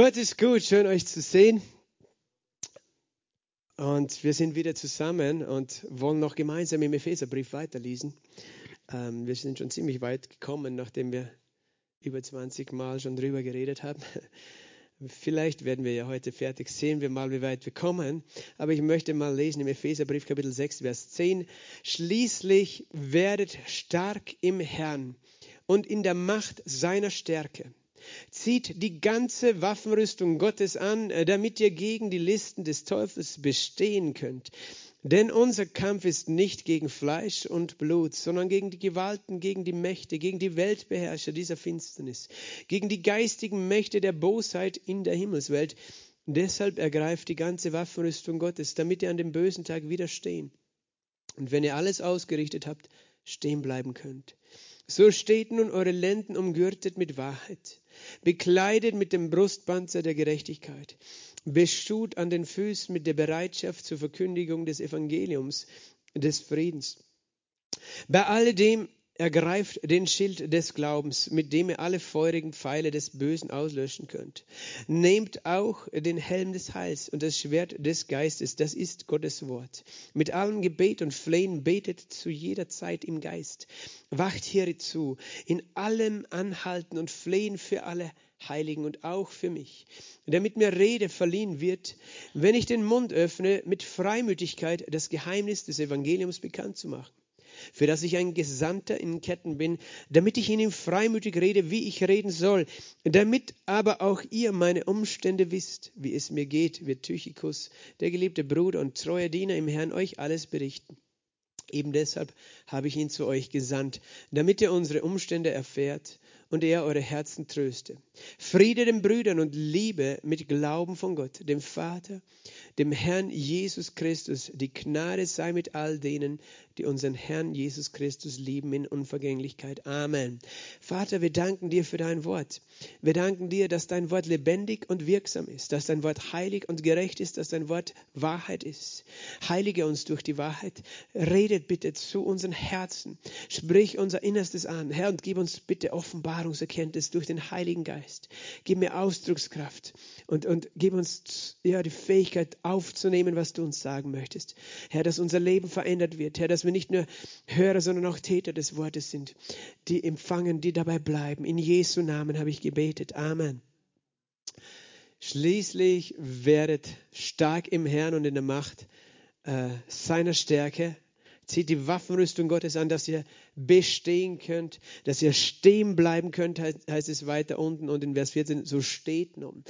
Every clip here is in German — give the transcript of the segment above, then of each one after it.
Gott ist gut, schön euch zu sehen. Und wir sind wieder zusammen und wollen noch gemeinsam im Epheserbrief weiterlesen. Ähm, wir sind schon ziemlich weit gekommen, nachdem wir über 20 Mal schon drüber geredet haben. Vielleicht werden wir ja heute fertig. Sehen wir mal, wie weit wir kommen. Aber ich möchte mal lesen im Epheserbrief Kapitel 6, Vers 10. Schließlich werdet stark im Herrn und in der Macht seiner Stärke. Zieht die ganze Waffenrüstung Gottes an, äh, damit ihr gegen die Listen des Teufels bestehen könnt. Denn unser Kampf ist nicht gegen Fleisch und Blut, sondern gegen die Gewalten, gegen die Mächte, gegen die Weltbeherrscher dieser Finsternis, gegen die geistigen Mächte der Bosheit in der Himmelswelt. Deshalb ergreift die ganze Waffenrüstung Gottes, damit ihr an dem bösen Tag widerstehen. Und wenn ihr alles ausgerichtet habt, stehen bleiben könnt. So steht nun eure Lenden umgürtet mit Wahrheit, bekleidet mit dem Brustpanzer der Gerechtigkeit beschut an den Füßen mit der Bereitschaft zur Verkündigung des Evangeliums des Friedens. Bei alledem ergreift den Schild des Glaubens, mit dem ihr alle feurigen Pfeile des Bösen auslöschen könnt. Nehmt auch den Helm des Heils und das Schwert des Geistes, das ist Gottes Wort. Mit allem Gebet und Flehen betet zu jeder Zeit im Geist. Wacht hierzu, in allem Anhalten und Flehen für alle Heiligen und auch für mich, damit mir Rede verliehen wird, wenn ich den Mund öffne, mit Freimütigkeit das Geheimnis des Evangeliums bekannt zu machen, für das ich ein Gesandter in Ketten bin, damit ich Ihnen freimütig rede, wie ich reden soll, damit aber auch ihr meine Umstände wisst, wie es mir geht, wird Tychicus, der geliebte Bruder und treue Diener im Herrn, euch alles berichten. Eben deshalb habe ich ihn zu euch gesandt, damit ihr unsere Umstände erfährt und er eure Herzen tröste. Friede den Brüdern und Liebe mit Glauben von Gott, dem Vater, dem Herrn Jesus Christus. Die Gnade sei mit all denen, die unseren Herrn Jesus Christus lieben in Unvergänglichkeit. Amen. Vater, wir danken dir für dein Wort. Wir danken dir, dass dein Wort lebendig und wirksam ist, dass dein Wort heilig und gerecht ist, dass dein Wort Wahrheit ist. Heilige uns durch die Wahrheit. Redet bitte zu unseren Herzen. Sprich unser Innerstes an. Herr, und gib uns bitte Offenbarungserkenntnis durch den Heiligen Geist. Gib mir Ausdruckskraft und, und gib uns ja, die Fähigkeit aufzunehmen, was du uns sagen möchtest. Herr, dass unser Leben verändert wird. Herr, dass wir nicht nur Hörer, sondern auch Täter des Wortes sind, die empfangen, die dabei bleiben. In Jesu Namen habe ich gebetet. Amen. Schließlich werdet stark im Herrn und in der Macht äh, seiner Stärke. Zieht die Waffenrüstung Gottes an, dass ihr bestehen könnt, dass ihr stehen bleiben könnt, heißt, es weiter unten und in Vers 14, so steht nun.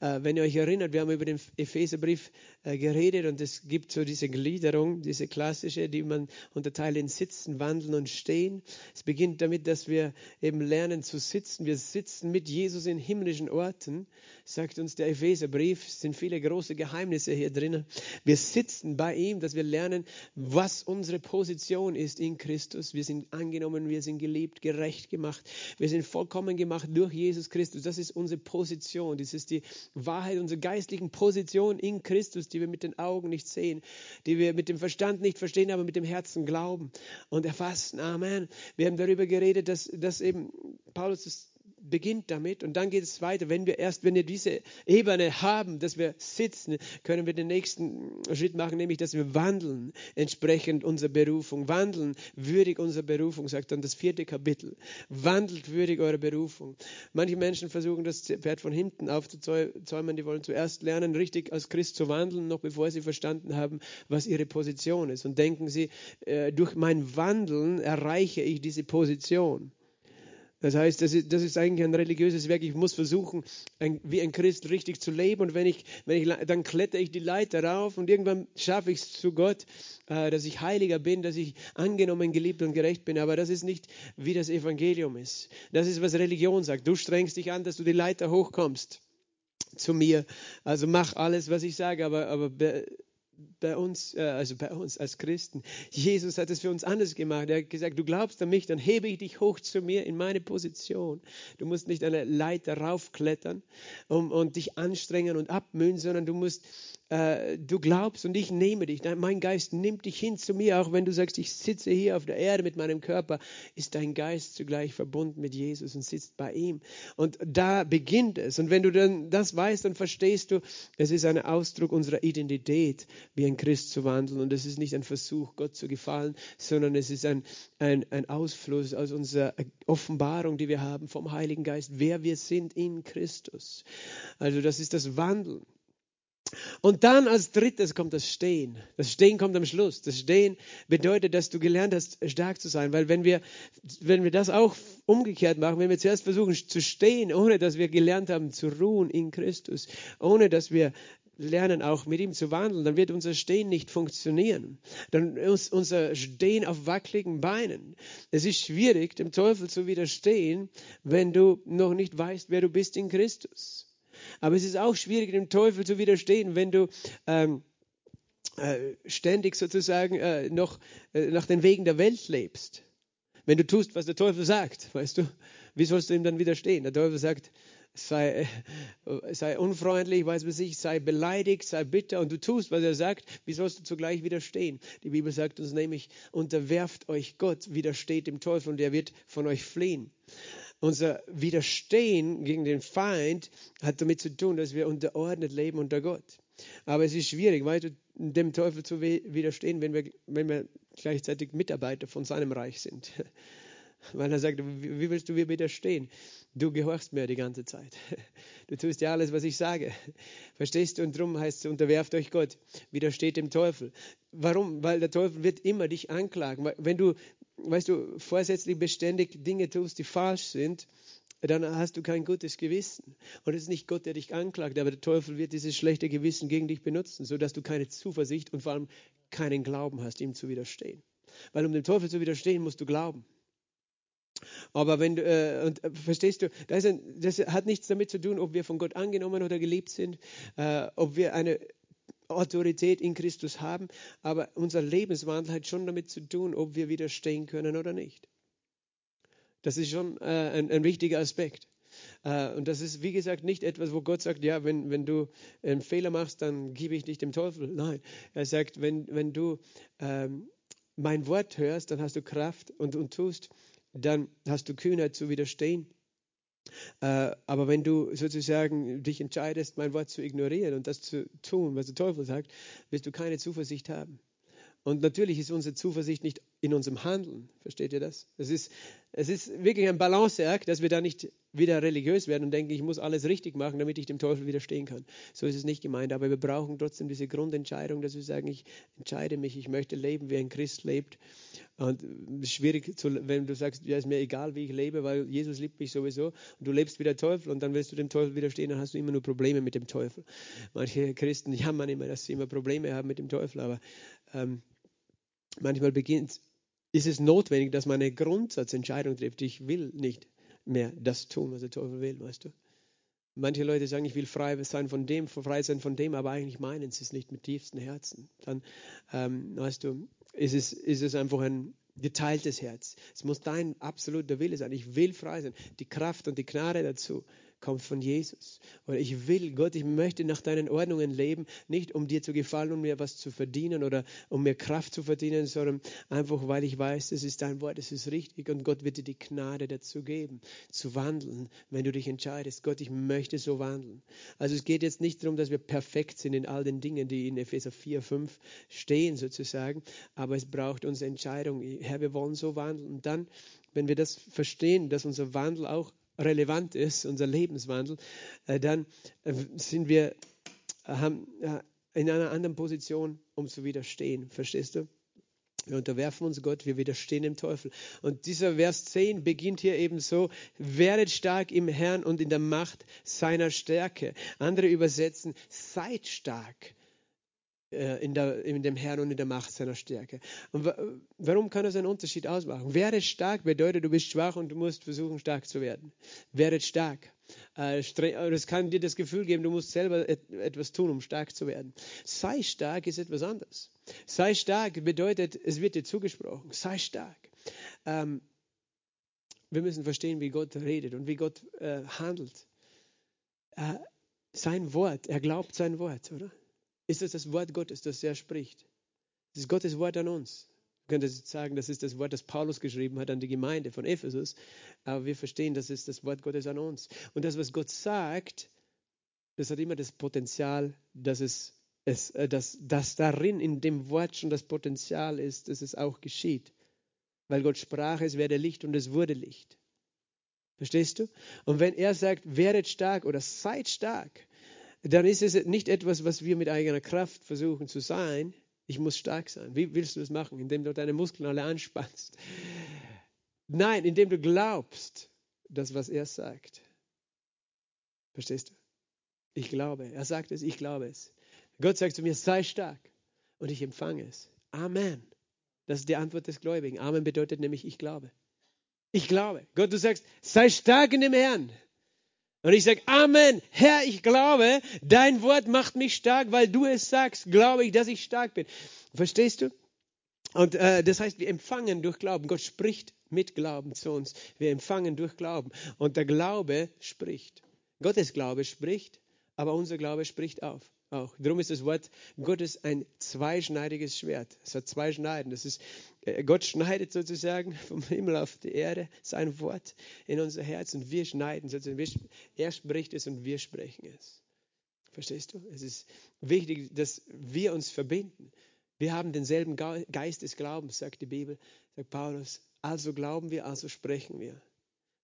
Äh, wenn ihr euch erinnert, wir haben über den Epheserbrief äh, geredet und es gibt so diese Gliederung, diese klassische, die man unterteilt in Sitzen, Wandeln und Stehen. Es beginnt damit, dass wir eben lernen zu sitzen. Wir sitzen mit Jesus in himmlischen Orten, sagt uns der Epheserbrief. Es sind viele große Geheimnisse hier drinnen. Wir sitzen bei ihm, dass wir lernen, was unsere Position ist in Christus. Wir sind angenommen, wir sind geliebt, gerecht gemacht. Wir sind vollkommen gemacht durch Jesus Christus. Das ist unsere Position. Das ist die Wahrheit unserer geistlichen Position in Christus, die wir mit den Augen nicht sehen, die wir mit dem Verstand nicht verstehen, aber mit dem Herzen glauben und erfassen. Amen. Wir haben darüber geredet, dass, dass eben Paulus das beginnt damit und dann geht es weiter. Wenn wir erst, wenn wir diese Ebene haben, dass wir sitzen, können wir den nächsten Schritt machen, nämlich, dass wir wandeln entsprechend unserer Berufung. Wandeln würdig unserer Berufung, sagt dann das vierte Kapitel. Wandelt würdig eure Berufung. Manche Menschen versuchen, das Pferd von hinten aufzuzäumen. Die wollen zuerst lernen, richtig als Christ zu wandeln, noch bevor sie verstanden haben, was ihre Position ist. Und denken sie, äh, durch mein Wandeln erreiche ich diese Position. Das heißt, das ist, das ist eigentlich ein religiöses Werk. Ich muss versuchen, ein, wie ein Christ richtig zu leben. Und wenn ich, wenn ich, dann klettere ich die Leiter rauf und irgendwann schaffe ich es zu Gott, äh, dass ich heiliger bin, dass ich angenommen, geliebt und gerecht bin. Aber das ist nicht, wie das Evangelium ist. Das ist, was Religion sagt. Du strengst dich an, dass du die Leiter hochkommst zu mir. Also mach alles, was ich sage, aber, aber bei uns, äh, also bei uns als Christen. Jesus hat es für uns anders gemacht. Er hat gesagt, du glaubst an mich, dann hebe ich dich hoch zu mir in meine Position. Du musst nicht eine Leiter raufklettern und, und dich anstrengen und abmühen, sondern du musst äh, du glaubst und ich nehme dich, mein Geist nimmt dich hin zu mir, auch wenn du sagst, ich sitze hier auf der Erde mit meinem Körper, ist dein Geist zugleich verbunden mit Jesus und sitzt bei ihm. Und da beginnt es. Und wenn du dann das weißt, dann verstehst du, es ist ein Ausdruck unserer Identität, wie ein Christ zu wandeln. Und es ist nicht ein Versuch, Gott zu gefallen, sondern es ist ein, ein, ein Ausfluss aus unserer Offenbarung, die wir haben vom Heiligen Geist, wer wir sind in Christus. Also das ist das Wandeln. Und dann als drittes kommt das Stehen. Das Stehen kommt am Schluss. Das Stehen bedeutet, dass du gelernt hast, stark zu sein. Weil wenn wir, wenn wir das auch umgekehrt machen, wenn wir zuerst versuchen zu stehen, ohne dass wir gelernt haben zu ruhen in Christus, ohne dass wir lernen auch mit ihm zu wandeln, dann wird unser Stehen nicht funktionieren. Dann ist unser Stehen auf wackeligen Beinen. Es ist schwierig, dem Teufel zu widerstehen, wenn du noch nicht weißt, wer du bist in Christus. Aber es ist auch schwierig, dem Teufel zu widerstehen, wenn du ähm, äh, ständig sozusagen äh, noch äh, nach den Wegen der Welt lebst. Wenn du tust, was der Teufel sagt, weißt du, wie sollst du ihm dann widerstehen? Der Teufel sagt, sei, äh, sei unfreundlich, weiß was ich, sei beleidigt, sei bitter und du tust, was er sagt, wie sollst du zugleich widerstehen? Die Bibel sagt uns nämlich, unterwerft euch Gott, widersteht dem Teufel und er wird von euch fliehen. Unser Widerstehen gegen den Feind hat damit zu tun, dass wir unterordnet leben unter Gott. Aber es ist schwierig, weißt dem Teufel zu widerstehen, wenn wir, wenn wir gleichzeitig Mitarbeiter von seinem Reich sind. Weil er sagt, wie willst du mir widerstehen? Du gehorchst mir die ganze Zeit. Du tust ja alles, was ich sage. Verstehst du? Und darum heißt es, unterwerft euch Gott. Widersteht dem Teufel. Warum? Weil der Teufel wird immer dich anklagen. Wenn du, weißt du, vorsätzlich beständig Dinge tust, die falsch sind, dann hast du kein gutes Gewissen. Und es ist nicht Gott, der dich anklagt, aber der Teufel wird dieses schlechte Gewissen gegen dich benutzen, sodass du keine Zuversicht und vor allem keinen Glauben hast, ihm zu widerstehen. Weil um dem Teufel zu widerstehen, musst du glauben. Aber wenn du, äh, und, äh, verstehst du, das, ein, das, hat nichts damit zu tun, ob wir von Gott angenommen oder geliebt sind, äh, ob wir eine Autorität in Christus haben, aber unser Lebenswandel hat schon damit zu tun, ob wir widerstehen können oder nicht. Das ist schon äh, ein, ein, wichtiger Aspekt. Äh, und das ist, wie gesagt, nicht etwas, wo Gott sagt, ja, wenn, wenn du einen Fehler machst, dann gebe ich dich dem Teufel. Nein, er sagt, wenn, wenn du ähm, mein Wort hörst, dann hast du Kraft und, und tust, dann hast du Kühnheit zu widerstehen. Äh, aber wenn du sozusagen dich entscheidest, mein Wort zu ignorieren und das zu tun, was der Teufel sagt, wirst du keine Zuversicht haben. Und natürlich ist unsere Zuversicht nicht in unserem Handeln. Versteht ihr das? Es ist, es ist wirklich ein Balanceakt, dass wir da nicht wieder religiös werden und denken, ich muss alles richtig machen, damit ich dem Teufel widerstehen kann. So ist es nicht gemeint. Aber wir brauchen trotzdem diese Grundentscheidung, dass wir sagen, ich entscheide mich, ich möchte leben, wie ein Christ lebt. Und es ist schwierig, zu, wenn du sagst, ja, ist mir egal, wie ich lebe, weil Jesus liebt mich sowieso. Und du lebst wie der Teufel und dann willst du dem Teufel widerstehen, dann hast du immer nur Probleme mit dem Teufel. Manche Christen jammern immer, dass sie immer Probleme haben mit dem Teufel, aber ähm, manchmal beginnt, ist es notwendig, dass man eine Grundsatzentscheidung trifft. Ich will nicht mehr das tun, was der Teufel will, weißt du. Manche Leute sagen, ich will frei sein von dem, frei sein von dem, aber eigentlich meinen sie es nicht mit tiefstem Herzen. Dann, ähm, weißt du, ist es, ist es einfach ein geteiltes Herz. Es muss dein absoluter Wille sein. Ich will frei sein. Die Kraft und die Gnade dazu kommt von Jesus. Oder ich will, Gott, ich möchte nach deinen Ordnungen leben, nicht um dir zu gefallen, um mir was zu verdienen oder um mir Kraft zu verdienen, sondern einfach, weil ich weiß, es ist dein Wort, es ist richtig und Gott wird dir die Gnade dazu geben, zu wandeln, wenn du dich entscheidest. Gott, ich möchte so wandeln. Also es geht jetzt nicht darum, dass wir perfekt sind in all den Dingen, die in Epheser 4, 5 stehen sozusagen, aber es braucht unsere Entscheidung. Herr, wir wollen so wandeln. Und dann, wenn wir das verstehen, dass unser Wandel auch relevant ist, unser Lebenswandel, äh, dann äh, sind wir haben, in einer anderen Position, um zu widerstehen. Verstehst du? Wir unterwerfen uns Gott, wir widerstehen dem Teufel. Und dieser Vers 10 beginnt hier eben so, werdet stark im Herrn und in der Macht seiner Stärke. Andere übersetzen, seid stark äh, in, der, in dem Herrn und in der Macht seiner Stärke. Und warum kann das einen Unterschied ausmachen? Werde stark bedeutet, du bist schwach und du musst versuchen, stark zu werden. Werde stark. Äh, das kann dir das Gefühl geben, du musst selber etwas tun, um stark zu werden. Sei stark ist etwas anderes. Sei stark bedeutet, es wird dir zugesprochen. Sei stark. Ähm, wir müssen verstehen, wie Gott redet und wie Gott äh, handelt. Äh, sein Wort, er glaubt sein Wort, oder? Ist das das Wort Gottes, das er spricht. Das ist Gottes Wort an uns. Man könnte sagen, das ist das Wort, das Paulus geschrieben hat an die Gemeinde von Ephesus. Aber wir verstehen, das ist das Wort Gottes an uns. Und das, was Gott sagt, das hat immer das Potenzial, dass es, es äh, dass, dass darin in dem Wort schon das Potenzial ist, dass es auch geschieht. Weil Gott sprach, es werde Licht und es wurde Licht. Verstehst du? Und wenn er sagt, werdet stark oder seid stark, dann ist es nicht etwas, was wir mit eigener Kraft versuchen zu sein. Ich muss stark sein. Wie willst du das machen? Indem du deine Muskeln alle anspannst. Nein, indem du glaubst, das, was er sagt. Verstehst du? Ich glaube. Er sagt es, ich glaube es. Gott sagt zu mir, sei stark. Und ich empfange es. Amen. Das ist die Antwort des Gläubigen. Amen bedeutet nämlich, ich glaube. Ich glaube. Gott, du sagst, sei stark in dem Herrn. Und ich sage, Amen, Herr, ich glaube, dein Wort macht mich stark, weil du es sagst, glaube ich, dass ich stark bin. Verstehst du? Und äh, das heißt, wir empfangen durch Glauben. Gott spricht mit Glauben zu uns. Wir empfangen durch Glauben. Und der Glaube spricht. Gottes Glaube spricht, aber unser Glaube spricht auf auch. Darum ist das Wort Gottes ein zweischneidiges Schwert. Es hat zwei Schneiden. Das ist, äh, Gott schneidet sozusagen vom Himmel auf die Erde sein Wort in unser Herz und wir schneiden sozusagen. Er spricht es und wir sprechen es. Verstehst du? Es ist wichtig, dass wir uns verbinden. Wir haben denselben Geist des Glaubens, sagt die Bibel, sagt Paulus. Also glauben wir, also sprechen wir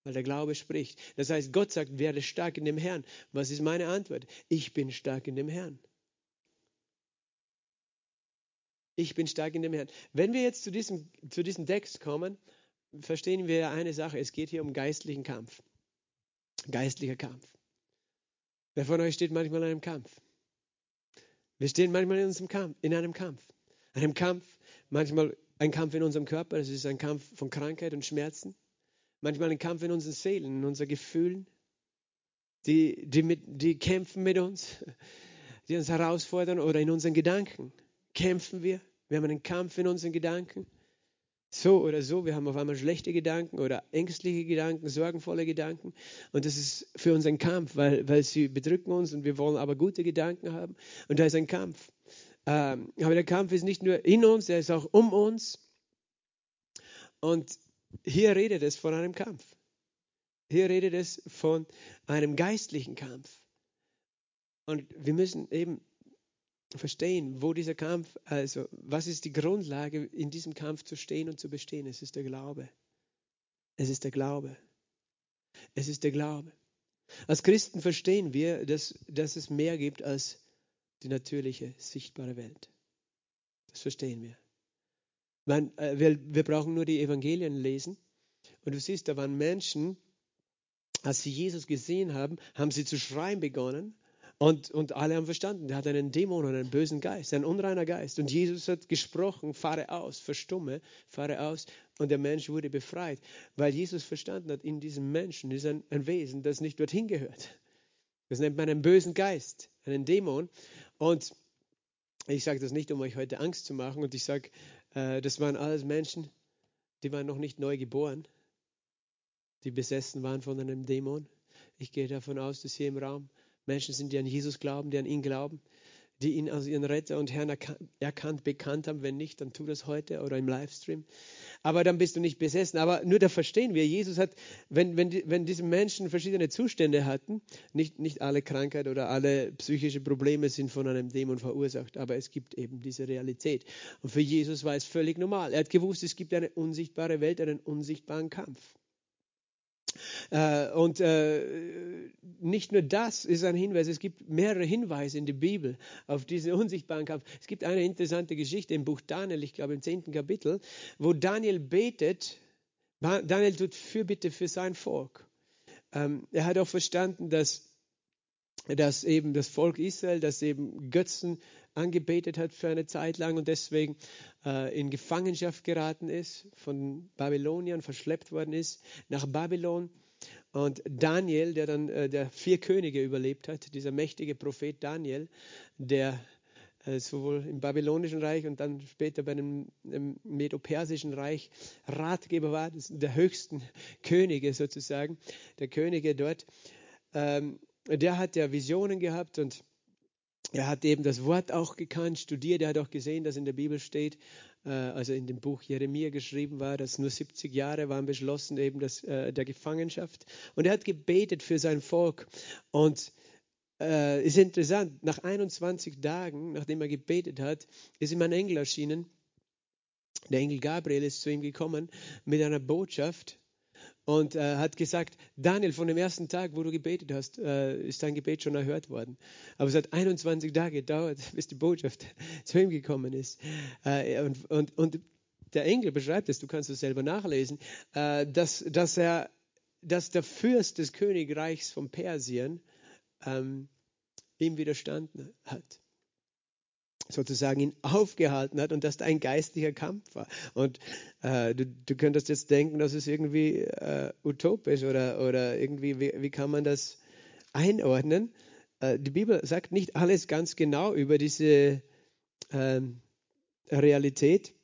weil der Glaube spricht. Das heißt, Gott sagt, werde stark in dem Herrn. Was ist meine Antwort? Ich bin stark in dem Herrn. Ich bin stark in dem Herrn. Wenn wir jetzt zu diesem, zu diesem Text kommen, verstehen wir eine Sache. Es geht hier um geistlichen Kampf. Geistlicher Kampf. Wer von euch steht manchmal in einem Kampf? Wir stehen manchmal in, unserem Kampf, in einem Kampf. Einem Kampf, manchmal ein Kampf in unserem Körper, das ist ein Kampf von Krankheit und Schmerzen manchmal ein Kampf in unseren Seelen, in unseren Gefühlen. Die, die, mit, die kämpfen mit uns, die uns herausfordern oder in unseren Gedanken kämpfen wir. Wir haben einen Kampf in unseren Gedanken. So oder so, wir haben auf einmal schlechte Gedanken oder ängstliche Gedanken, sorgenvolle Gedanken. Und das ist für uns ein Kampf, weil, weil sie bedrücken uns und wir wollen aber gute Gedanken haben. Und da ist ein Kampf. Ähm, aber der Kampf ist nicht nur in uns, er ist auch um uns. Und hier redet es von einem Kampf. Hier redet es von einem geistlichen Kampf. Und wir müssen eben verstehen, wo dieser Kampf, also was ist die Grundlage, in diesem Kampf zu stehen und zu bestehen? Es ist der Glaube. Es ist der Glaube. Es ist der Glaube. Als Christen verstehen wir, dass, dass es mehr gibt als die natürliche, sichtbare Welt. Das verstehen wir. Man, äh, wir, wir brauchen nur die Evangelien lesen. Und du siehst, da waren Menschen, als sie Jesus gesehen haben, haben sie zu schreien begonnen. Und, und alle haben verstanden, der hat einen Dämon und einen bösen Geist, einen unreiner Geist. Und Jesus hat gesprochen, fahre aus, verstumme, fahre aus. Und der Mensch wurde befreit, weil Jesus verstanden hat, in diesem Menschen ist ein, ein Wesen, das nicht dorthin gehört. Das nennt man einen bösen Geist, einen Dämon. Und ich sage das nicht, um euch heute Angst zu machen. Und ich sage, das waren alles Menschen, die waren noch nicht neu geboren, die besessen waren von einem Dämon. Ich gehe davon aus, dass hier im Raum Menschen sind, die an Jesus glauben, die an ihn glauben, die ihn als ihren Retter und Herrn erkannt, bekannt haben. Wenn nicht, dann tu das heute oder im Livestream. Aber dann bist du nicht besessen. Aber nur da verstehen wir, Jesus hat, wenn, wenn, wenn diese Menschen verschiedene Zustände hatten, nicht, nicht alle Krankheit oder alle psychische Probleme sind von einem Dämon verursacht, aber es gibt eben diese Realität. Und für Jesus war es völlig normal. Er hat gewusst, es gibt eine unsichtbare Welt, einen unsichtbaren Kampf. Äh, und äh, nicht nur das ist ein Hinweis, es gibt mehrere Hinweise in der Bibel auf diesen unsichtbaren Kampf. Es gibt eine interessante Geschichte im Buch Daniel, ich glaube im zehnten Kapitel, wo Daniel betet, Daniel tut Fürbitte für sein Volk. Ähm, er hat auch verstanden, dass, dass eben das Volk Israel, das eben Götzen angebetet hat für eine Zeit lang und deswegen äh, in Gefangenschaft geraten ist, von Babyloniern verschleppt worden ist nach Babylon. Und Daniel, der dann äh, der vier Könige überlebt hat, dieser mächtige Prophet Daniel, der äh, sowohl im babylonischen Reich und dann später bei dem Medo-Persischen Reich Ratgeber war, der höchsten Könige sozusagen, der Könige dort. Ähm, der hat ja Visionen gehabt und er hat eben das Wort auch gekannt, studiert. Er hat auch gesehen, dass in der Bibel steht, äh, also in dem Buch Jeremia geschrieben war, dass nur 70 Jahre waren beschlossen eben das, äh, der Gefangenschaft. Und er hat gebetet für sein Volk. Und äh, ist interessant, nach 21 Tagen, nachdem er gebetet hat, ist ihm ein Engel erschienen. Der Engel Gabriel ist zu ihm gekommen mit einer Botschaft und äh, hat gesagt, Daniel, von dem ersten Tag, wo du gebetet hast, äh, ist dein Gebet schon erhört worden. Aber es hat 21 Tage gedauert, bis die Botschaft zu ihm gekommen ist. Äh, und, und, und der Engel beschreibt es, du kannst es selber nachlesen, äh, dass, dass, er, dass der Fürst des Königreichs von Persien ähm, ihm widerstanden hat sozusagen ihn aufgehalten hat und dass da ein geistlicher Kampf war. Und äh, du, du, könntest jetzt denken, das ist irgendwie äh, utopisch oder, oder irgendwie, wie, wie, kann man das einordnen? Äh, die Bibel sagt nicht alles ganz genau über diese ähm, Realität.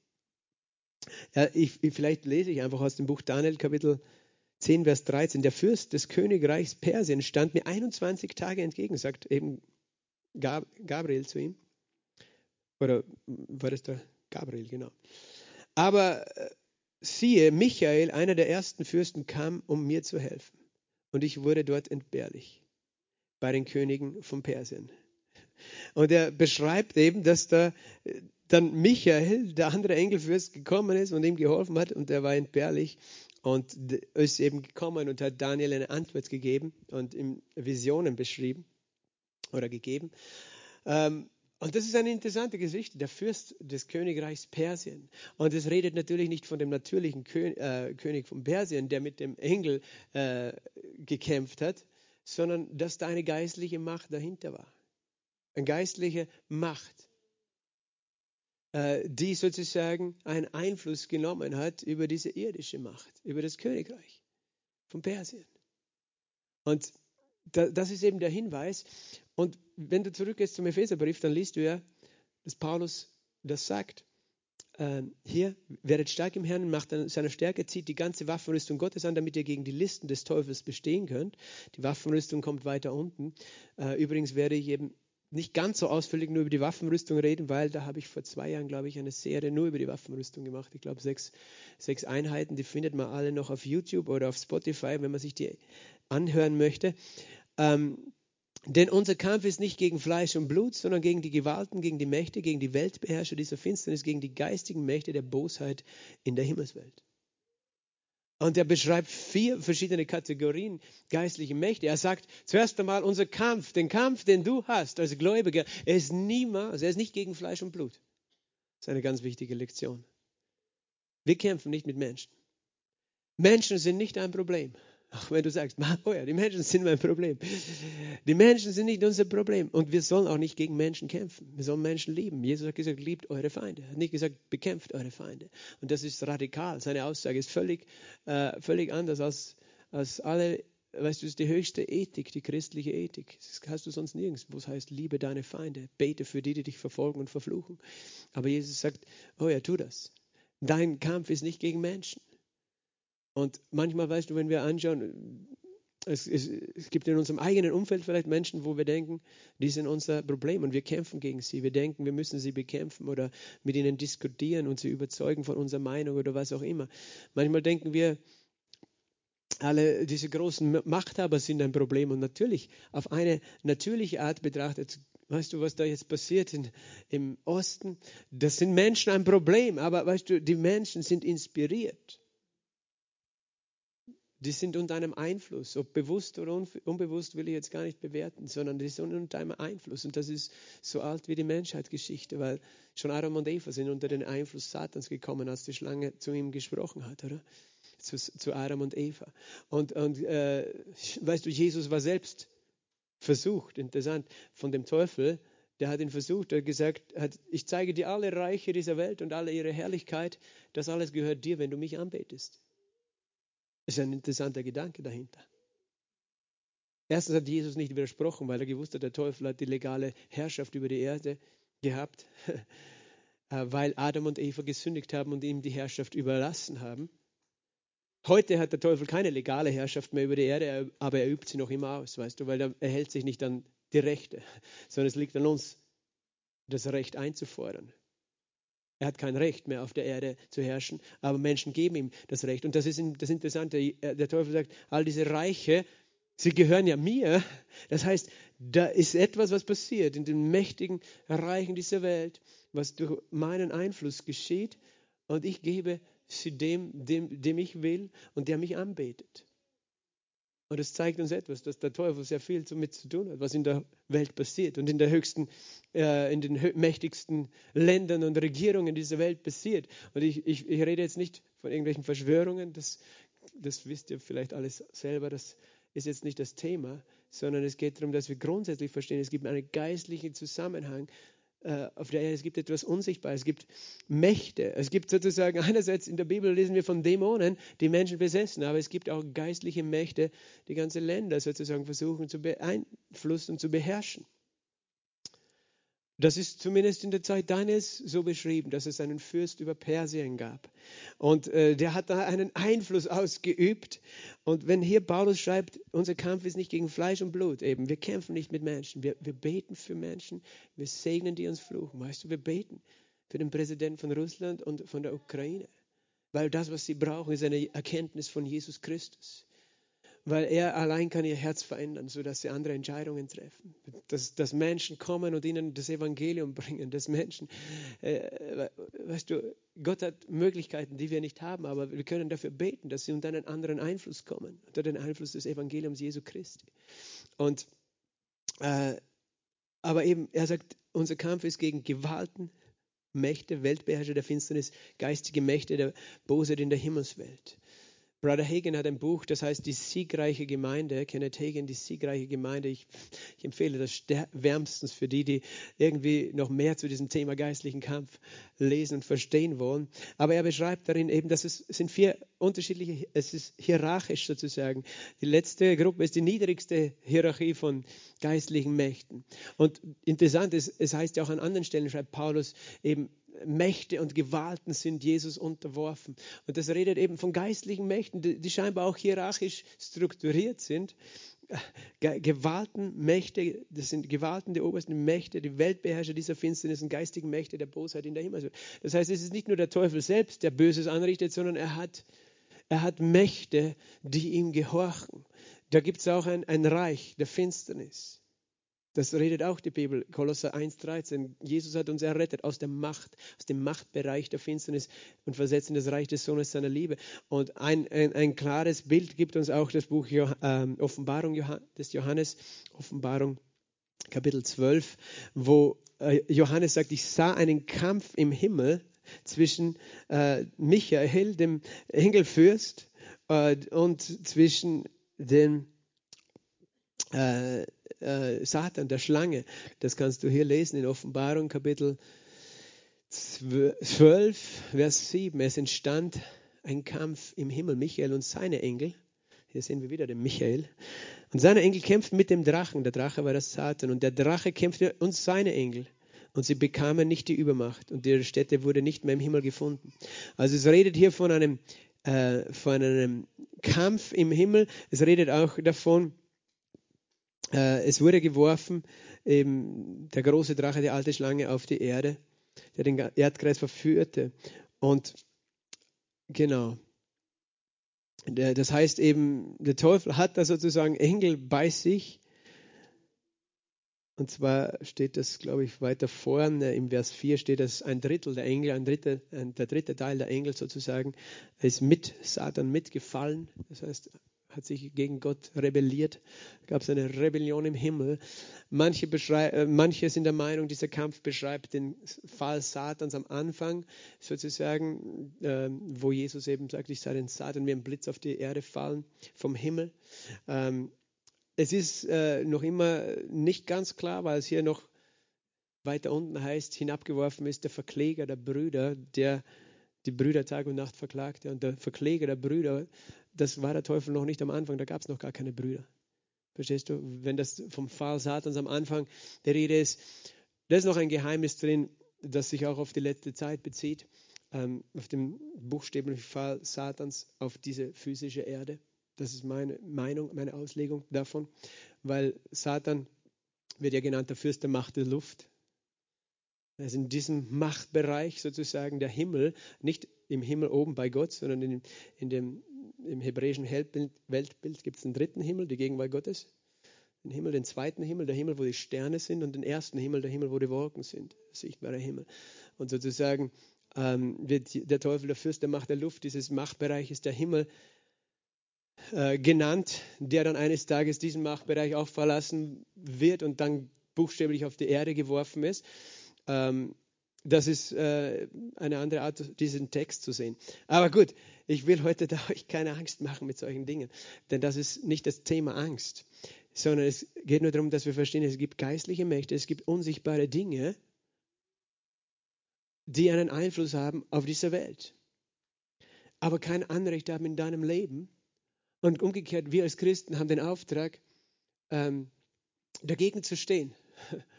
Ich, ich, vielleicht lese ich einfach aus dem Buch Daniel Kapitel 10, Vers 13. Der Fürst des Königreichs Persien stand mir 21 Tage entgegen, sagt eben Gabriel zu ihm. Oder war das der Gabriel, genau. Aber äh, siehe, Michael, einer der ersten Fürsten, kam, um mir zu helfen. Und ich wurde dort entbehrlich bei den Königen von Persien. Und er beschreibt eben, dass da äh, dann Michael, der andere Engelfürst, gekommen ist und ihm geholfen hat und er war entbehrlich und ist eben gekommen und hat Daniel eine Antwort gegeben und ihm Visionen beschrieben oder gegeben. Ähm, und das ist eine interessante Geschichte, der Fürst des Königreichs Persien. Und es redet natürlich nicht von dem natürlichen König, äh, König von Persien, der mit dem Engel äh, gekämpft hat, sondern dass da eine geistliche Macht dahinter war. Eine geistliche Macht, äh, die sozusagen einen Einfluss genommen hat über diese irdische Macht, über das Königreich von Persien. Und das ist eben der Hinweis. Und wenn du zurückgehst zum Epheserbrief, dann liest du ja, dass Paulus das sagt. Äh, hier, werdet stark im Herrn, macht an seiner Stärke, zieht die ganze Waffenrüstung Gottes an, damit ihr gegen die Listen des Teufels bestehen könnt. Die Waffenrüstung kommt weiter unten. Äh, übrigens werde ich eben nicht ganz so ausführlich nur über die Waffenrüstung reden, weil da habe ich vor zwei Jahren, glaube ich, eine Serie nur über die Waffenrüstung gemacht. Ich glaube, sechs, sechs Einheiten, die findet man alle noch auf YouTube oder auf Spotify, wenn man sich die anhören möchte. Ähm, denn unser Kampf ist nicht gegen Fleisch und Blut, sondern gegen die Gewalten, gegen die Mächte, gegen die Weltbeherrscher dieser Finsternis, gegen die geistigen Mächte der Bosheit in der Himmelswelt. Und er beschreibt vier verschiedene Kategorien geistliche Mächte. Er sagt zuerst einmal, unser Kampf, den Kampf, den du hast als Gläubiger, er ist niemals, er ist nicht gegen Fleisch und Blut. Das ist eine ganz wichtige Lektion. Wir kämpfen nicht mit Menschen. Menschen sind nicht ein Problem. Auch wenn du sagst, oh ja, die Menschen sind mein Problem. Die Menschen sind nicht unser Problem. Und wir sollen auch nicht gegen Menschen kämpfen. Wir sollen Menschen lieben. Jesus hat gesagt, liebt eure Feinde. Er hat nicht gesagt, bekämpft eure Feinde. Und das ist radikal. Seine Aussage ist völlig, äh, völlig anders als, als alle, weißt du, ist die höchste Ethik, die christliche Ethik. Das hast du sonst nirgends, wo es heißt, liebe deine Feinde. Bete für die, die dich verfolgen und verfluchen. Aber Jesus sagt, oh ja, tu das. Dein Kampf ist nicht gegen Menschen. Und manchmal, weißt du, wenn wir anschauen, es, es, es, gibt in unserem eigenen Umfeld vielleicht Menschen, wo wir denken, die sind unser Problem und wir kämpfen gegen sie. Wir denken, wir müssen sie bekämpfen oder mit ihnen diskutieren und sie überzeugen von unserer Meinung oder was auch immer. Manchmal denken wir, alle diese großen Machthaber sind ein Problem und natürlich auf eine natürliche Art betrachtet, weißt du, was da jetzt passiert in, im Osten? Das sind Menschen ein Problem, aber weißt du, die Menschen sind inspiriert die sind unter einem Einfluss, ob bewusst oder unbewusst will ich jetzt gar nicht bewerten, sondern die sind unter einem Einfluss. Und das ist so alt wie die Menschheitsgeschichte, weil schon Adam und Eva sind unter den Einfluss Satans gekommen, als die Schlange zu ihm gesprochen hat, oder? Zu, zu Adam und Eva. Und, und äh, weißt du, Jesus war selbst versucht, interessant, von dem Teufel, der hat ihn versucht, er hat gesagt, hat, ich zeige dir alle Reiche dieser Welt und alle ihre Herrlichkeit, das alles gehört dir, wenn du mich anbetest. Ist ein interessanter Gedanke dahinter. Erstens hat Jesus nicht widersprochen, weil er gewusst hat, der Teufel hat die legale Herrschaft über die Erde gehabt, äh, weil Adam und Eva gesündigt haben und ihm die Herrschaft überlassen haben. Heute hat der Teufel keine legale Herrschaft mehr über die Erde, aber er übt sie noch immer aus, weißt du, weil er hält sich nicht an die Rechte, sondern es liegt an uns, das Recht einzufordern. Er hat kein Recht mehr auf der Erde zu herrschen, aber Menschen geben ihm das Recht. Und das ist das Interessante. Der Teufel sagt, all diese Reiche, sie gehören ja mir. Das heißt, da ist etwas, was passiert in den mächtigen Reichen dieser Welt, was durch meinen Einfluss geschieht. Und ich gebe sie dem, dem, dem ich will und der mich anbetet. Und es zeigt uns etwas, dass der Teufel sehr viel damit zu tun hat, was in der Welt passiert und in der höchsten, äh, in den mächtigsten Ländern und Regierungen dieser Welt passiert. Und ich, ich, ich rede jetzt nicht von irgendwelchen Verschwörungen, das, das wisst ihr vielleicht alles selber, das ist jetzt nicht das Thema, sondern es geht darum, dass wir grundsätzlich verstehen, es gibt einen geistlichen Zusammenhang auf der Erde, es gibt etwas Unsichtbares, es gibt Mächte. Es gibt sozusagen, einerseits in der Bibel lesen wir von Dämonen, die Menschen besessen, aber es gibt auch geistliche Mächte, die ganze Länder sozusagen versuchen zu beeinflussen und zu beherrschen. Das ist zumindest in der Zeit Daniels so beschrieben, dass es einen Fürst über Persien gab. Und äh, der hat da einen Einfluss ausgeübt. Und wenn hier Paulus schreibt, unser Kampf ist nicht gegen Fleisch und Blut, eben, wir kämpfen nicht mit Menschen, wir, wir beten für Menschen, wir segnen die uns fluchen. Weißt du, wir beten für den Präsidenten von Russland und von der Ukraine. Weil das, was sie brauchen, ist eine Erkenntnis von Jesus Christus weil er allein kann ihr Herz verändern, sodass sie andere Entscheidungen treffen. Dass, dass Menschen kommen und ihnen das Evangelium bringen, dass Menschen, äh, weißt du, Gott hat Möglichkeiten, die wir nicht haben, aber wir können dafür beten, dass sie unter einen anderen Einfluss kommen, unter den Einfluss des Evangeliums Jesu Christi. Und, äh, aber eben, er sagt, unser Kampf ist gegen Gewalten, Mächte, Weltbeherrscher der Finsternis, geistige Mächte der Bosheit in der Himmelswelt. Brother Hagen hat ein Buch, das heißt Die siegreiche Gemeinde. Kenneth Hagen, Die siegreiche Gemeinde. Ich, ich empfehle das wärmstens für die, die irgendwie noch mehr zu diesem Thema geistlichen Kampf lesen und verstehen wollen. Aber er beschreibt darin eben, dass es sind vier unterschiedliche, es ist hierarchisch sozusagen. Die letzte Gruppe ist die niedrigste Hierarchie von geistlichen Mächten. Und interessant ist, es heißt ja auch an anderen Stellen, schreibt Paulus eben, Mächte und Gewalten sind Jesus unterworfen. Und das redet eben von geistlichen Mächten, die scheinbar auch hierarchisch strukturiert sind. Gewalten, Mächte, das sind Gewalten der obersten Mächte, die Weltbeherrscher dieser Finsternis und geistigen Mächte der Bosheit in der Himmel. Das heißt, es ist nicht nur der Teufel selbst, der Böses anrichtet, sondern er hat, er hat Mächte, die ihm gehorchen. Da gibt es auch ein, ein Reich der Finsternis. Das redet auch die Bibel, Kolosser 1,13. Jesus hat uns errettet aus der Macht, aus dem Machtbereich der Finsternis und versetzt in das Reich des Sohnes seiner Liebe. Und ein, ein, ein klares Bild gibt uns auch das Buch jo ähm, Offenbarung des Johannes, Offenbarung Kapitel 12, wo äh, Johannes sagt, ich sah einen Kampf im Himmel zwischen äh, Michael, dem Engelfürst, äh, und zwischen den äh, äh, Satan, der Schlange. Das kannst du hier lesen in Offenbarung Kapitel 12, Vers 7. Es entstand ein Kampf im Himmel, Michael und seine Engel. Hier sehen wir wieder den Michael. Und seine Engel kämpften mit dem Drachen. Der Drache war das Satan. Und der Drache kämpfte und seine Engel. Und sie bekamen nicht die Übermacht. Und ihre Stätte wurde nicht mehr im Himmel gefunden. Also es redet hier von einem, äh, von einem Kampf im Himmel. Es redet auch davon, äh, es wurde geworfen, eben der große Drache, die alte Schlange auf die Erde, der den Erdkreis verführte. Und genau, das heißt eben, der Teufel hat da sozusagen Engel bei sich. Und zwar steht das, glaube ich, weiter vorne im Vers 4 steht das, ein Drittel der Engel, ein Drittel, ein, der dritte Teil der Engel sozusagen, ist mit Satan mitgefallen. Das heißt, hat sich gegen Gott rebelliert. Gab es eine Rebellion im Himmel. Manche, äh, manche sind der Meinung, dieser Kampf beschreibt den Fall Satans am Anfang, sozusagen, äh, wo Jesus eben sagt, ich sah den Satan wie ein Blitz auf die Erde fallen vom Himmel. Ähm, es ist äh, noch immer nicht ganz klar, weil es hier noch weiter unten heißt, hinabgeworfen ist der Verkläger der Brüder, der die Brüder Tag und Nacht verklagte. Und der Verkläger der Brüder das war der Teufel noch nicht am Anfang, da gab es noch gar keine Brüder. Verstehst du? Wenn das vom Fall Satans am Anfang der Rede ist, da ist noch ein Geheimnis drin, das sich auch auf die letzte Zeit bezieht, ähm, auf den buchstäblichen Fall Satans auf diese physische Erde. Das ist meine Meinung, meine Auslegung davon, weil Satan wird ja genannt der Fürst der Macht der Luft. Also in diesem Machtbereich sozusagen der Himmel, nicht im Himmel oben bei Gott, sondern in, in dem, im hebräischen Weltbild gibt es einen dritten Himmel, die Gegenwart Gottes. Den Himmel, den zweiten Himmel, der Himmel, wo die Sterne sind, und den ersten Himmel, der Himmel, wo die Wolken sind, der sichtbare Himmel. Und sozusagen ähm, wird der Teufel der Fürst der Macht der Luft, dieses Machtbereich ist der Himmel äh, genannt, der dann eines Tages diesen Machtbereich auch verlassen wird und dann buchstäblich auf die Erde geworfen ist. Ähm, das ist äh, eine andere Art, diesen Text zu sehen. Aber gut, ich will heute da euch keine Angst machen mit solchen Dingen, denn das ist nicht das Thema Angst, sondern es geht nur darum, dass wir verstehen, es gibt geistliche Mächte, es gibt unsichtbare Dinge, die einen Einfluss haben auf diese Welt, aber kein Anrecht haben in deinem Leben. Und umgekehrt, wir als Christen haben den Auftrag, ähm, dagegen zu stehen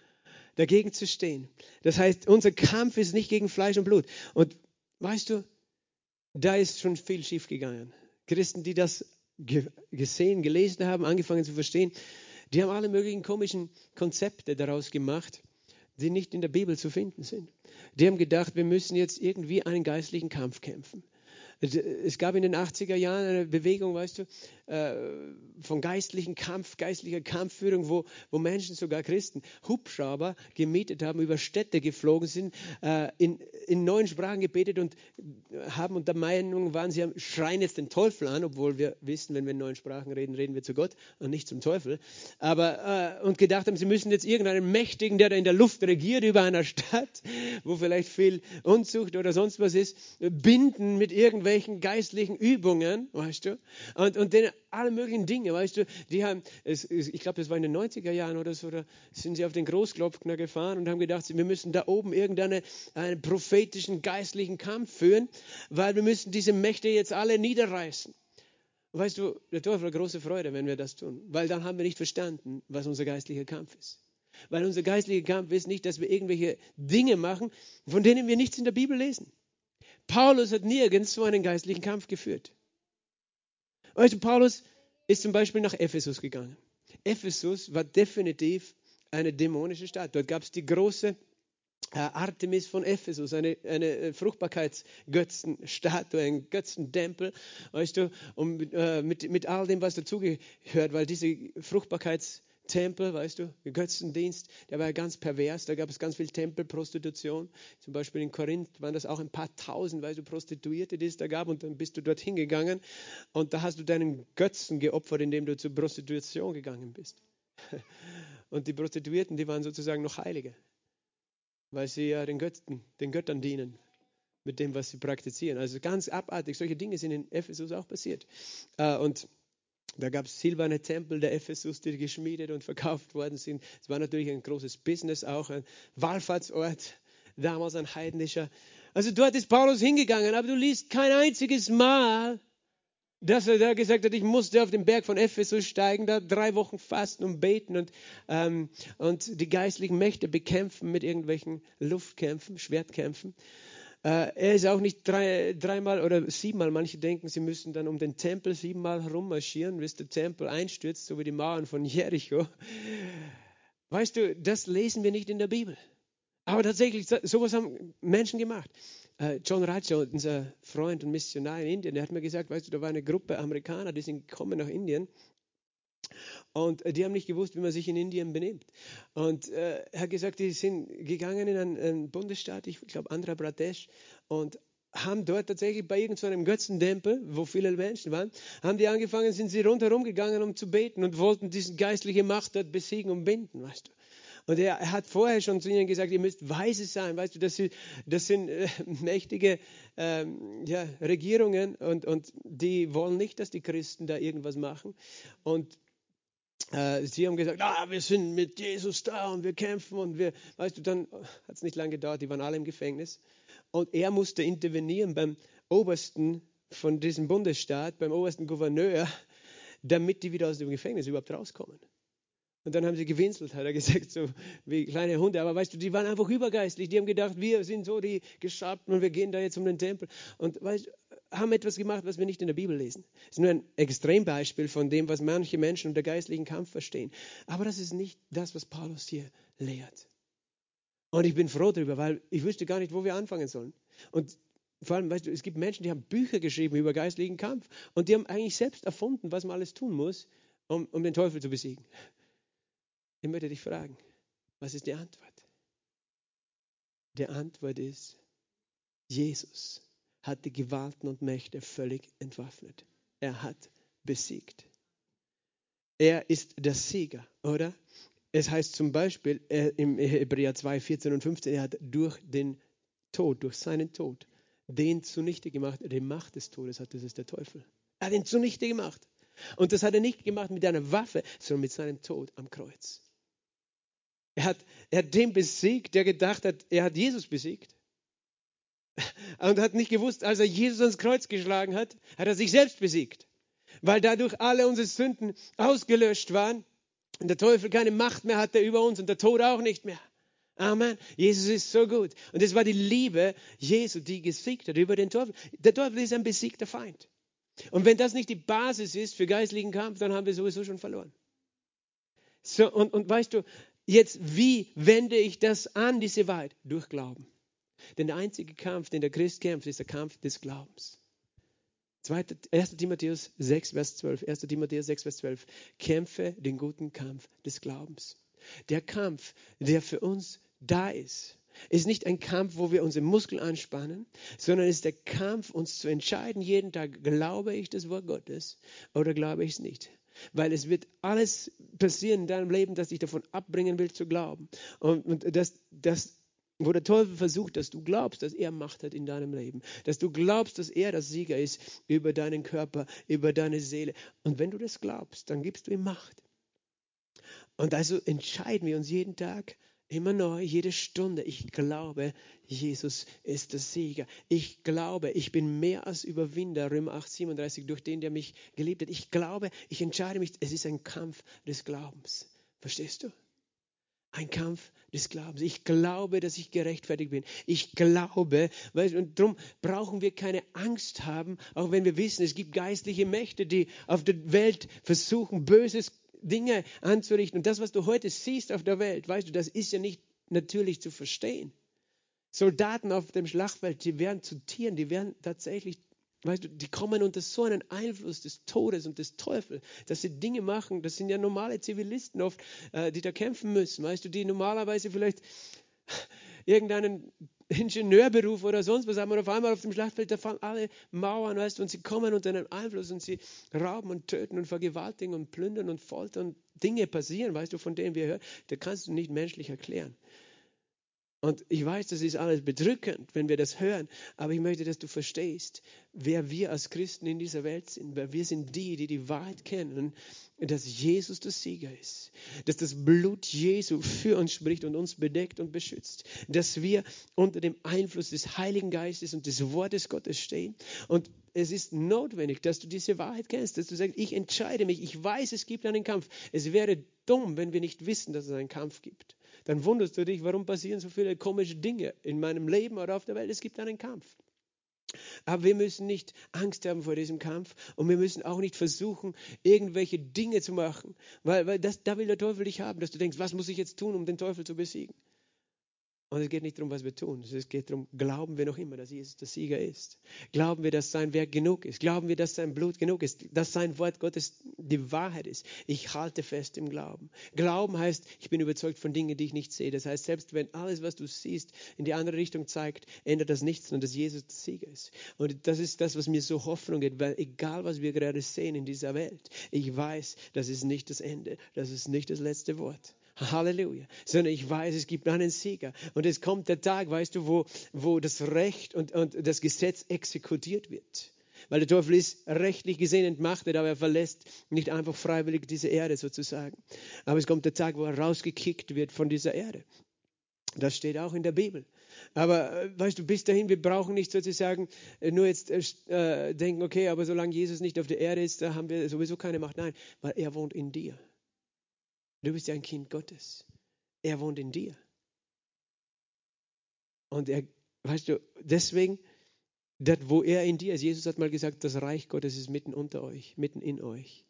dagegen zu stehen. Das heißt, unser Kampf ist nicht gegen Fleisch und Blut. Und weißt du, da ist schon viel schiefgegangen. Christen, die das gesehen, gelesen haben, angefangen zu verstehen, die haben alle möglichen komischen Konzepte daraus gemacht, die nicht in der Bibel zu finden sind. Die haben gedacht, wir müssen jetzt irgendwie einen geistlichen Kampf kämpfen. Es gab in den 80er Jahren eine Bewegung, weißt du, äh, von geistlichen Kampf, geistlicher Kampfführung, wo, wo Menschen, sogar Christen, Hubschrauber gemietet haben, über Städte geflogen sind, äh, in, in neuen Sprachen gebetet und haben unter Meinung waren, sie schreien jetzt den Teufel an, obwohl wir wissen, wenn wir in neuen Sprachen reden, reden wir zu Gott und nicht zum Teufel. Aber, äh, und gedacht haben, sie müssen jetzt irgendeinen Mächtigen, der da in der Luft regiert über einer Stadt, wo vielleicht viel Unzucht oder sonst was ist, binden mit irgendwelchen irgendwelchen geistlichen Übungen, weißt du, und, und den, alle möglichen Dinge, weißt du, die haben, es, ich glaube, das war in den 90er Jahren oder so, da sind sie auf den Großglopfner gefahren und haben gedacht, wir müssen da oben irgendeinen einen prophetischen, geistlichen Kampf führen, weil wir müssen diese Mächte jetzt alle niederreißen. Weißt du, der Teufel hat große Freude, wenn wir das tun, weil dann haben wir nicht verstanden, was unser geistlicher Kampf ist. Weil unser geistlicher Kampf ist nicht, dass wir irgendwelche Dinge machen, von denen wir nichts in der Bibel lesen. Paulus hat nirgends so einen geistlichen Kampf geführt. Du, Paulus ist zum Beispiel nach Ephesus gegangen. Ephesus war definitiv eine dämonische Stadt. Dort gab es die große äh, Artemis von Ephesus, eine, eine äh, Fruchtbarkeitsgötzenstatue, ein Götzentempel, weißt du, und äh, mit, mit all dem, was dazugehört, weil diese Fruchtbarkeits Tempel, weißt du, Götzendienst, der war ganz pervers. Da gab es ganz viel Tempelprostitution. Zum Beispiel in Korinth waren das auch ein paar tausend, weißt du, Prostituierte, die es da gab. Und dann bist du dorthin gegangen und da hast du deinen Götzen geopfert, indem du zur Prostitution gegangen bist. Und die Prostituierten, die waren sozusagen noch Heilige, weil sie ja den Götzen, den Göttern dienen mit dem, was sie praktizieren. Also ganz abartig. Solche Dinge sind in Ephesus auch passiert. Äh, und da gab es silberne Tempel der Ephesus, die geschmiedet und verkauft worden sind. Es war natürlich ein großes Business, auch ein Wallfahrtsort, damals ein heidnischer. Also dort ist Paulus hingegangen, aber du liest kein einziges Mal, dass er da gesagt hat, ich musste auf den Berg von Ephesus steigen, da drei Wochen fasten und beten und, ähm, und die geistlichen Mächte bekämpfen mit irgendwelchen Luftkämpfen, Schwertkämpfen. Äh, er ist auch nicht drei, dreimal oder siebenmal. Manche denken, sie müssen dann um den Tempel siebenmal herummarschieren, bis der Tempel einstürzt, so wie die Mauern von Jericho. Weißt du, das lesen wir nicht in der Bibel. Aber tatsächlich, sowas haben Menschen gemacht. Äh, John Rajo, unser Freund und Missionar in Indien, der hat mir gesagt, weißt du, da war eine Gruppe Amerikaner, die sind gekommen nach Indien und äh, die haben nicht gewusst, wie man sich in Indien benimmt. Und äh, er hat gesagt, die sind gegangen in einen, einen Bundesstaat, ich glaube Andhra Pradesh, und haben dort tatsächlich bei irgendeinem so Götzentempel, wo viele Menschen waren, haben die angefangen, sind sie rundherum gegangen, um zu beten und wollten diese geistliche Macht dort besiegen und binden, weißt du. Und er, er, hat vorher schon zu ihnen gesagt, ihr müsst weise sein, weißt du, das, sind, das sind äh, mächtige ähm, ja, Regierungen und, und die wollen nicht, dass die Christen da irgendwas machen. Und sie haben gesagt, ah, wir sind mit Jesus da und wir kämpfen und wir, weißt du, dann hat es nicht lange gedauert, die waren alle im Gefängnis. Und er musste intervenieren beim Obersten von diesem Bundesstaat, beim obersten Gouverneur, damit die wieder aus dem Gefängnis überhaupt rauskommen. Und dann haben sie gewinselt, hat er gesagt, so wie kleine Hunde. Aber weißt du, die waren einfach übergeistlich. Die haben gedacht, wir sind so die Geschabten und wir gehen da jetzt um den Tempel. Und weißt, haben etwas gemacht, was wir nicht in der Bibel lesen. Das ist nur ein Extrembeispiel von dem, was manche Menschen unter geistlichen Kampf verstehen. Aber das ist nicht das, was Paulus hier lehrt. Und ich bin froh darüber, weil ich wüsste gar nicht, wo wir anfangen sollen. Und vor allem, weißt du, es gibt Menschen, die haben Bücher geschrieben über geistlichen Kampf und die haben eigentlich selbst erfunden, was man alles tun muss, um, um den Teufel zu besiegen. Ich möchte dich fragen, was ist die Antwort? Die Antwort ist, Jesus hat die Gewalten und Mächte völlig entwaffnet. Er hat besiegt. Er ist der Sieger, oder? Es heißt zum Beispiel äh, im Hebräer 2, 14 und 15, er hat durch den Tod, durch seinen Tod, den zunichte gemacht, die Macht des Todes hat, das ist der Teufel. Er hat ihn zunichte gemacht. Und das hat er nicht gemacht mit einer Waffe, sondern mit seinem Tod am Kreuz. Er hat, er hat den besiegt, der gedacht hat, er hat Jesus besiegt. Und hat nicht gewusst, als er Jesus ans Kreuz geschlagen hat, hat er sich selbst besiegt. Weil dadurch alle unsere Sünden ausgelöscht waren und der Teufel keine Macht mehr hatte über uns und der Tod auch nicht mehr. Amen. Jesus ist so gut. Und es war die Liebe Jesu, die gesiegt hat über den Teufel. Der Teufel ist ein besiegter Feind. Und wenn das nicht die Basis ist für geistlichen Kampf, dann haben wir sowieso schon verloren. So, und, und weißt du, jetzt, wie wende ich das an, diese Wahrheit? Durch Glauben. Denn der einzige Kampf, den der Christ kämpft, ist der Kampf des Glaubens. 1. Timotheus 6, Vers 12. 1. Timotheus 6, Vers 12. Kämpfe den guten Kampf des Glaubens. Der Kampf, der für uns da ist, ist nicht ein Kampf, wo wir unsere Muskeln anspannen, sondern ist der Kampf, uns zu entscheiden, jeden Tag, glaube ich das Wort Gottes oder glaube ich es nicht. Weil es wird alles passieren in deinem Leben, das dich davon abbringen will zu glauben. Und, und das, das wo der Teufel versucht, dass du glaubst, dass er Macht hat in deinem Leben, dass du glaubst, dass er das Sieger ist über deinen Körper, über deine Seele. Und wenn du das glaubst, dann gibst du ihm Macht. Und also entscheiden wir uns jeden Tag, immer neu, jede Stunde, ich glaube, Jesus ist der Sieger. Ich glaube, ich bin mehr als Überwinder, Römer 8, 37, durch den, der mich geliebt hat. Ich glaube, ich entscheide mich, es ist ein Kampf des Glaubens. Verstehst du? Ein Kampf des Glaubens. Ich glaube, dass ich gerechtfertigt bin. Ich glaube, weißt, und darum brauchen wir keine Angst haben, auch wenn wir wissen, es gibt geistliche Mächte, die auf der Welt versuchen, Böses Dinge anzurichten. Und das, was du heute siehst auf der Welt, weißt du, das ist ja nicht natürlich zu verstehen. Soldaten auf dem Schlachtfeld, die werden zu Tieren, die werden tatsächlich Weißt du, die kommen unter so einen Einfluss des Todes und des Teufels, dass sie Dinge machen. Das sind ja normale Zivilisten oft, äh, die da kämpfen müssen. Weißt du, die normalerweise vielleicht irgendeinen Ingenieurberuf oder sonst was haben und auf einmal auf dem Schlachtfeld, da fallen alle Mauern, weißt du, und sie kommen unter einen Einfluss und sie rauben und töten und vergewaltigen und plündern und foltern. Dinge passieren, weißt du, von denen wir hören, da kannst du nicht menschlich erklären. Und ich weiß, das ist alles bedrückend, wenn wir das hören, aber ich möchte, dass du verstehst, wer wir als Christen in dieser Welt sind, weil wir sind die, die die Wahrheit kennen, dass Jesus der Sieger ist, dass das Blut Jesu für uns spricht und uns bedeckt und beschützt, dass wir unter dem Einfluss des Heiligen Geistes und des Wortes Gottes stehen und es ist notwendig, dass du diese Wahrheit kennst, dass du sagst, ich entscheide mich, ich weiß, es gibt einen Kampf. Es wäre dumm, wenn wir nicht wissen, dass es einen Kampf gibt dann wunderst du dich, warum passieren so viele komische Dinge in meinem Leben oder auf der Welt. Es gibt einen Kampf. Aber wir müssen nicht Angst haben vor diesem Kampf und wir müssen auch nicht versuchen, irgendwelche Dinge zu machen, weil, weil das, da will der Teufel dich haben, dass du denkst, was muss ich jetzt tun, um den Teufel zu besiegen? Und es geht nicht darum, was wir tun. Es geht darum, glauben wir noch immer, dass Jesus der Sieger ist? Glauben wir, dass sein Werk genug ist? Glauben wir, dass sein Blut genug ist? Dass sein Wort Gottes die Wahrheit ist? Ich halte fest im Glauben. Glauben heißt, ich bin überzeugt von Dingen, die ich nicht sehe. Das heißt, selbst wenn alles, was du siehst, in die andere Richtung zeigt, ändert das nichts, sondern dass Jesus der Sieger ist. Und das ist das, was mir so Hoffnung gibt, weil egal, was wir gerade sehen in dieser Welt, ich weiß, das ist nicht das Ende. Das ist nicht das letzte Wort. Halleluja. Sondern ich weiß, es gibt einen Sieger. Und es kommt der Tag, weißt du, wo, wo das Recht und, und das Gesetz exekutiert wird. Weil der Teufel ist rechtlich gesehen entmachtet, aber er verlässt nicht einfach freiwillig diese Erde sozusagen. Aber es kommt der Tag, wo er rausgekickt wird von dieser Erde. Das steht auch in der Bibel. Aber äh, weißt du, bis dahin, wir brauchen nicht sozusagen äh, nur jetzt äh, denken, okay, aber solange Jesus nicht auf der Erde ist, da haben wir sowieso keine Macht. Nein, weil er wohnt in dir. Du bist ja ein Kind Gottes. Er wohnt in dir. Und er, weißt du, deswegen Dort, wo er in dir ist. Jesus hat mal gesagt, das Reich Gottes ist mitten unter euch, mitten in euch.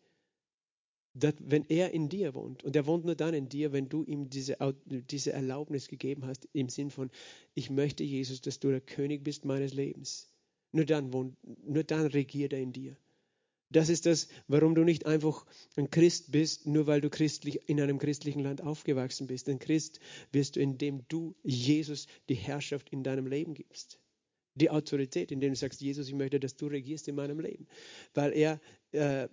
Dort, wenn er in dir wohnt, und er wohnt nur dann in dir, wenn du ihm diese, diese Erlaubnis gegeben hast, im Sinn von, ich möchte, Jesus, dass du der König bist meines Lebens. Nur dann wohnt, nur dann regiert er in dir. Das ist das, warum du nicht einfach ein Christ bist, nur weil du christlich in einem christlichen Land aufgewachsen bist. Ein Christ wirst du, indem du Jesus die Herrschaft in deinem Leben gibst. Die Autorität, indem du sagst, Jesus, ich möchte, dass du regierst in meinem Leben. Weil er äh,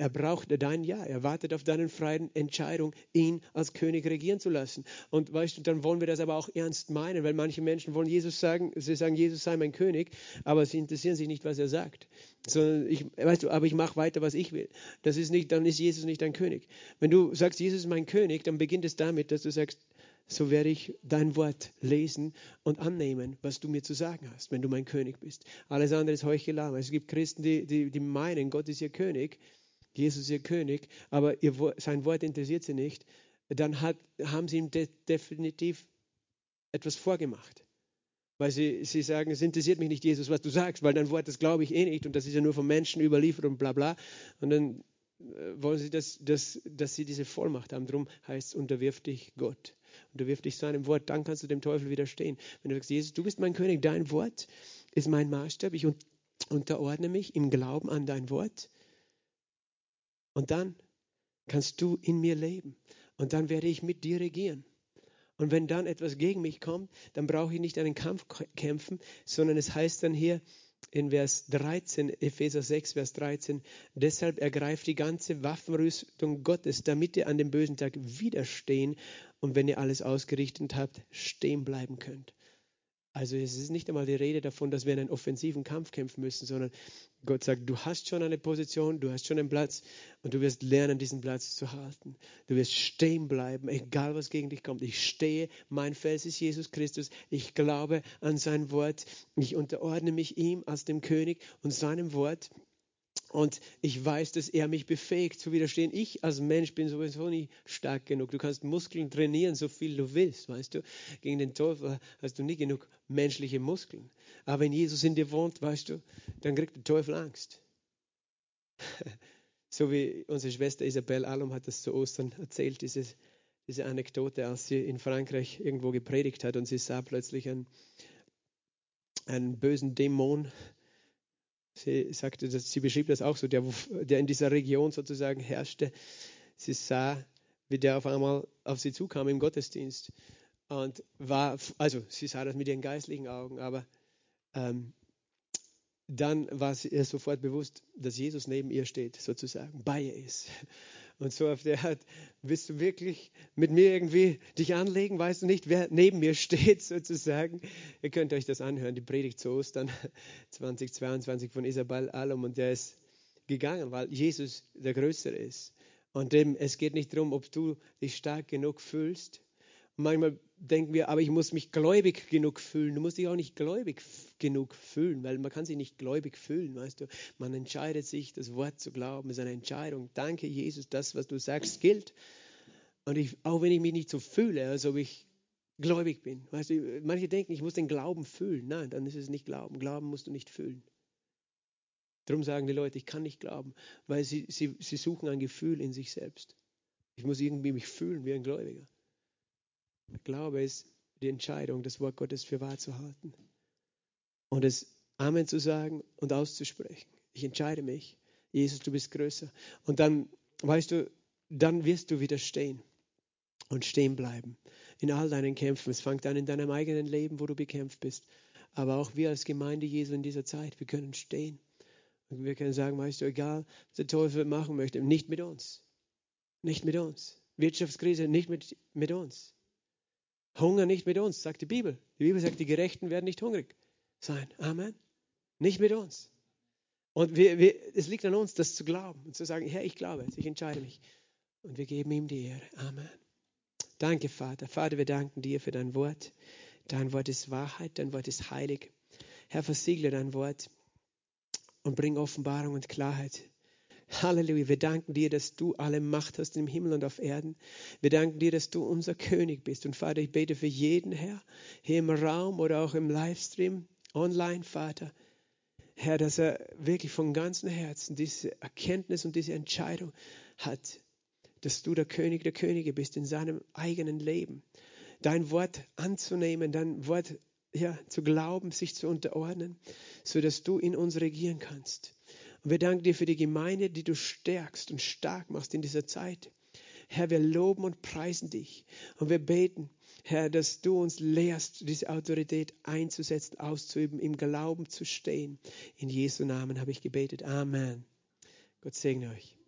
er braucht dein Ja. Er wartet auf deine freien Entscheidung, ihn als König regieren zu lassen. Und weißt du, dann wollen wir das aber auch ernst meinen, weil manche Menschen wollen Jesus sagen, sie sagen, Jesus sei mein König, aber sie interessieren sich nicht, was er sagt. Sondern ich, weißt du, aber ich mache weiter, was ich will. Das ist nicht, dann ist Jesus nicht dein König. Wenn du sagst, Jesus ist mein König, dann beginnt es damit, dass du sagst, so werde ich dein Wort lesen und annehmen, was du mir zu sagen hast, wenn du mein König bist. Alles andere ist Heuchelei. Es gibt Christen, die, die, die meinen, Gott ist ihr König Jesus ihr König, aber ihr, sein Wort interessiert sie nicht, dann hat, haben sie ihm de definitiv etwas vorgemacht. Weil sie, sie sagen, es interessiert mich nicht, Jesus, was du sagst, weil dein Wort, das glaube ich eh nicht und das ist ja nur von Menschen überliefert und bla bla. Und dann äh, wollen sie, dass, dass, dass sie diese Vollmacht haben. Darum heißt es, unterwirf dich Gott. Unterwirf dich seinem Wort, dann kannst du dem Teufel widerstehen. Wenn du sagst, Jesus, du bist mein König, dein Wort ist mein Maßstab, ich unterordne mich im Glauben an dein Wort und dann kannst du in mir leben. Und dann werde ich mit dir regieren. Und wenn dann etwas gegen mich kommt, dann brauche ich nicht einen Kampf kämpfen, sondern es heißt dann hier in Vers 13, Epheser 6, Vers 13, deshalb ergreift die ganze Waffenrüstung Gottes, damit ihr an dem bösen Tag widerstehen und wenn ihr alles ausgerichtet habt, stehen bleiben könnt. Also es ist nicht einmal die Rede davon, dass wir einen offensiven Kampf kämpfen müssen, sondern Gott sagt, du hast schon eine Position, du hast schon einen Platz und du wirst lernen, diesen Platz zu halten. Du wirst stehen bleiben, egal was gegen dich kommt. Ich stehe, mein Fels ist Jesus Christus. Ich glaube an sein Wort. Ich unterordne mich ihm als dem König und seinem Wort. Und ich weiß, dass er mich befähigt zu widerstehen. Ich als Mensch bin sowieso nicht stark genug. Du kannst Muskeln trainieren, so viel du willst, weißt du. Gegen den Teufel hast du nie genug menschliche Muskeln. Aber wenn Jesus in dir wohnt, weißt du, dann kriegt der Teufel Angst. so wie unsere Schwester Isabel Alum hat das zu Ostern erzählt, diese, diese Anekdote, als sie in Frankreich irgendwo gepredigt hat und sie sah plötzlich einen, einen bösen Dämon Sie sagte, dass, sie beschrieb das auch so, der, der in dieser Region sozusagen herrschte. Sie sah, wie der auf einmal auf sie zukam im Gottesdienst. Und war, also sie sah das mit ihren geistlichen Augen, aber ähm, dann war sie ihr sofort bewusst, dass Jesus neben ihr steht, sozusagen, bei ihr ist. Und so auf der Art, willst du wirklich mit mir irgendwie dich anlegen? Weißt du nicht, wer neben mir steht, sozusagen? Ihr könnt euch das anhören, die Predigt zu Ostern 2022 von Isabel Alum. Und der ist gegangen, weil Jesus der Größere ist. Und dem, es geht nicht darum, ob du dich stark genug fühlst. Manchmal denken wir, aber ich muss mich gläubig genug fühlen. Du musst dich auch nicht gläubig genug fühlen, weil man kann sich nicht gläubig fühlen, weißt du. Man entscheidet sich, das Wort zu glauben, ist eine Entscheidung. Danke, Jesus, das, was du sagst, gilt. Und ich, auch wenn ich mich nicht so fühle, als ob ich gläubig bin. Weißt du, manche denken, ich muss den Glauben fühlen. Nein, dann ist es nicht Glauben. Glauben musst du nicht fühlen. Darum sagen die Leute, ich kann nicht glauben, weil sie, sie, sie suchen ein Gefühl in sich selbst. Ich muss irgendwie mich fühlen wie ein Gläubiger. Glaube ist die Entscheidung, das Wort Gottes für wahr zu halten und es Amen zu sagen und auszusprechen. Ich entscheide mich. Jesus, du bist größer. Und dann, weißt du, dann wirst du widerstehen und stehen bleiben in all deinen Kämpfen. Es fängt an in deinem eigenen Leben, wo du bekämpft bist. Aber auch wir als Gemeinde Jesu in dieser Zeit, wir können stehen. Und wir können sagen, weißt du, egal, was der Teufel machen möchte, nicht mit uns. Nicht mit uns. Wirtschaftskrise, nicht mit, mit uns. Hunger nicht mit uns, sagt die Bibel. Die Bibel sagt, die Gerechten werden nicht hungrig sein. Amen. Nicht mit uns. Und wir, wir, es liegt an uns, das zu glauben und zu sagen, Herr, ich glaube es, ich entscheide mich. Und wir geben ihm die Ehre. Amen. Danke, Vater. Vater, wir danken dir für dein Wort. Dein Wort ist Wahrheit, dein Wort ist heilig. Herr, versiegle dein Wort und bring Offenbarung und Klarheit Halleluja. Wir danken dir, dass du alle Macht hast im Himmel und auf Erden. Wir danken dir, dass du unser König bist. Und Vater, ich bete für jeden Herr, hier im Raum oder auch im Livestream, online, Vater. Herr, dass er wirklich von ganzem Herzen diese Erkenntnis und diese Entscheidung hat, dass du der König der Könige bist in seinem eigenen Leben. Dein Wort anzunehmen, dein Wort ja, zu glauben, sich zu unterordnen, so dass du in uns regieren kannst. Und wir danken dir für die Gemeinde, die du stärkst und stark machst in dieser Zeit. Herr, wir loben und preisen dich. Und wir beten, Herr, dass du uns lehrst, diese Autorität einzusetzen, auszuüben, im Glauben zu stehen. In Jesu Namen habe ich gebetet. Amen. Gott segne euch.